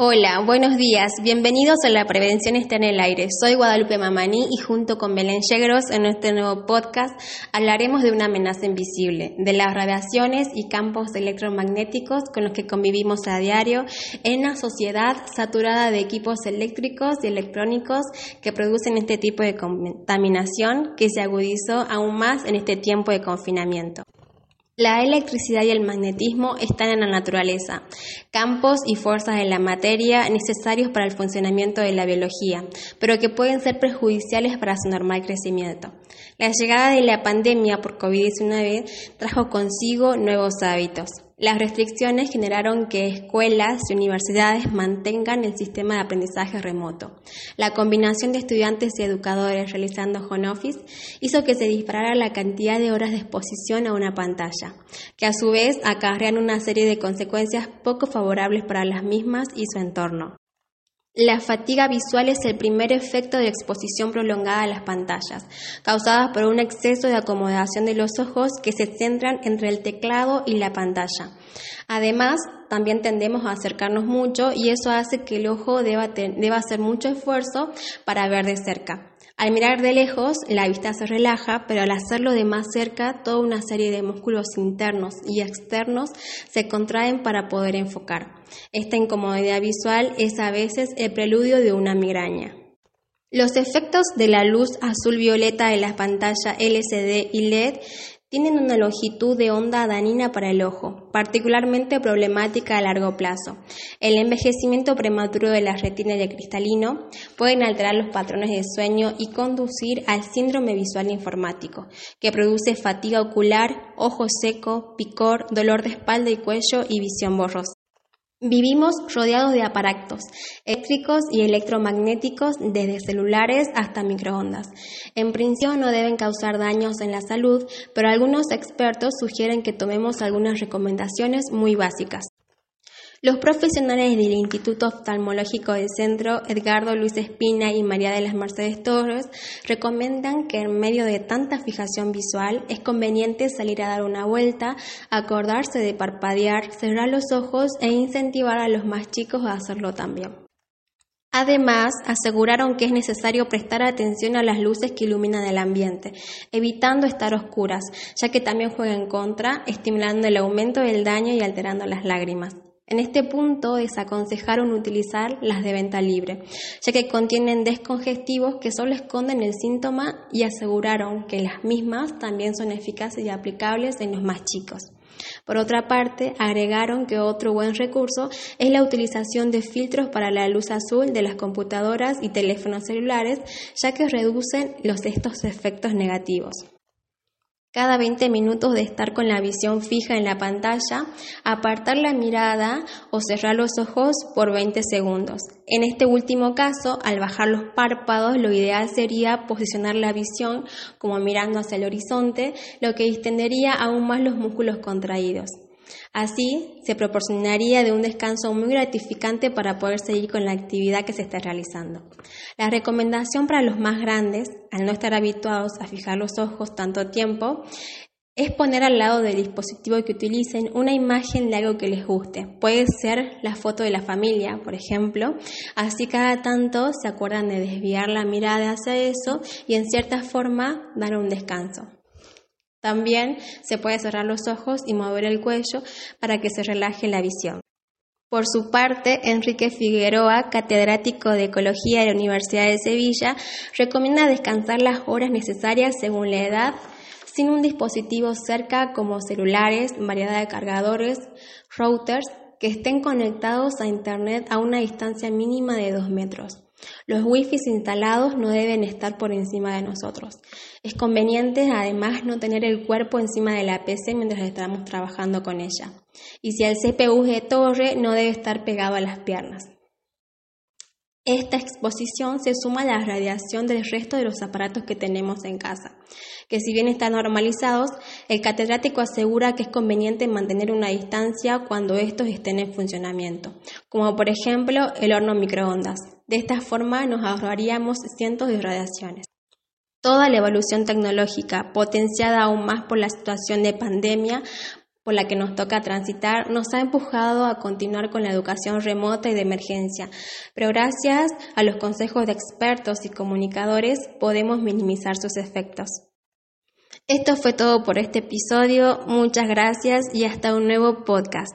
Hola, buenos días. Bienvenidos a La Prevención está en el aire. Soy Guadalupe Mamani y junto con Belén Yegros en nuestro nuevo podcast hablaremos de una amenaza invisible, de las radiaciones y campos electromagnéticos con los que convivimos a diario en una sociedad saturada de equipos eléctricos y electrónicos que producen este tipo de contaminación que se agudizó aún más en este tiempo de confinamiento. La electricidad y el magnetismo están en la naturaleza, campos y fuerzas de la materia necesarios para el funcionamiento de la biología, pero que pueden ser perjudiciales para su normal crecimiento. La llegada de la pandemia por COVID-19 trajo consigo nuevos hábitos. Las restricciones generaron que escuelas y universidades mantengan el sistema de aprendizaje remoto. La combinación de estudiantes y educadores realizando home office hizo que se disparara la cantidad de horas de exposición a una pantalla, que a su vez acarrean una serie de consecuencias poco favorables para las mismas y su entorno. La fatiga visual es el primer efecto de exposición prolongada a las pantallas, causada por un exceso de acomodación de los ojos que se centran entre el teclado y la pantalla. Además, también tendemos a acercarnos mucho y eso hace que el ojo deba, deba hacer mucho esfuerzo para ver de cerca. Al mirar de lejos, la vista se relaja, pero al hacerlo de más cerca, toda una serie de músculos internos y externos se contraen para poder enfocar. Esta incomodidad visual es a veces el preludio de una migraña. Los efectos de la luz azul-violeta de las pantallas LCD y LED tienen una longitud de onda danina para el ojo, particularmente problemática a largo plazo. El envejecimiento prematuro de la retina de cristalino pueden alterar los patrones de sueño y conducir al síndrome visual informático, que produce fatiga ocular, ojo seco, picor, dolor de espalda y cuello y visión borrosa. Vivimos rodeados de aparatos eléctricos y electromagnéticos desde celulares hasta microondas. En principio no deben causar daños en la salud, pero algunos expertos sugieren que tomemos algunas recomendaciones muy básicas. Los profesionales del Instituto Oftalmológico del Centro, Edgardo Luis Espina y María de las Mercedes Torres, recomiendan que en medio de tanta fijación visual es conveniente salir a dar una vuelta, acordarse de parpadear, cerrar los ojos e incentivar a los más chicos a hacerlo también. Además, aseguraron que es necesario prestar atención a las luces que iluminan el ambiente, evitando estar oscuras, ya que también juega en contra, estimulando el aumento del daño y alterando las lágrimas. En este punto desaconsejaron utilizar las de venta libre, ya que contienen descongestivos que solo esconden el síntoma y aseguraron que las mismas también son eficaces y aplicables en los más chicos. Por otra parte, agregaron que otro buen recurso es la utilización de filtros para la luz azul de las computadoras y teléfonos celulares, ya que reducen los, estos efectos negativos. Cada 20 minutos de estar con la visión fija en la pantalla, apartar la mirada o cerrar los ojos por 20 segundos. En este último caso, al bajar los párpados, lo ideal sería posicionar la visión como mirando hacia el horizonte, lo que distendería aún más los músculos contraídos. Así, se proporcionaría de un descanso muy gratificante para poder seguir con la actividad que se está realizando. La recomendación para los más grandes, al no estar habituados a fijar los ojos tanto tiempo, es poner al lado del dispositivo que utilicen una imagen de algo que les guste. Puede ser la foto de la familia, por ejemplo. Así cada tanto se acuerdan de desviar la mirada hacia eso y en cierta forma dar un descanso. También se puede cerrar los ojos y mover el cuello para que se relaje la visión. Por su parte, Enrique Figueroa, catedrático de Ecología de la Universidad de Sevilla, recomienda descansar las horas necesarias según la edad, sin un dispositivo cerca como celulares, variedad de cargadores, routers, que estén conectados a Internet a una distancia mínima de 2 metros. Los wifi instalados no deben estar por encima de nosotros. Es conveniente además no tener el cuerpo encima de la PC mientras estamos trabajando con ella. Y si el CPU es de torre, no debe estar pegado a las piernas. Esta exposición se suma a la radiación del resto de los aparatos que tenemos en casa, que si bien están normalizados, el catedrático asegura que es conveniente mantener una distancia cuando estos estén en funcionamiento, como por ejemplo el horno microondas. De esta forma nos ahorraríamos cientos de radiaciones. Toda la evolución tecnológica, potenciada aún más por la situación de pandemia, por la que nos toca transitar nos ha empujado a continuar con la educación remota y de emergencia, pero gracias a los consejos de expertos y comunicadores podemos minimizar sus efectos. Esto fue todo por este episodio, muchas gracias y hasta un nuevo podcast.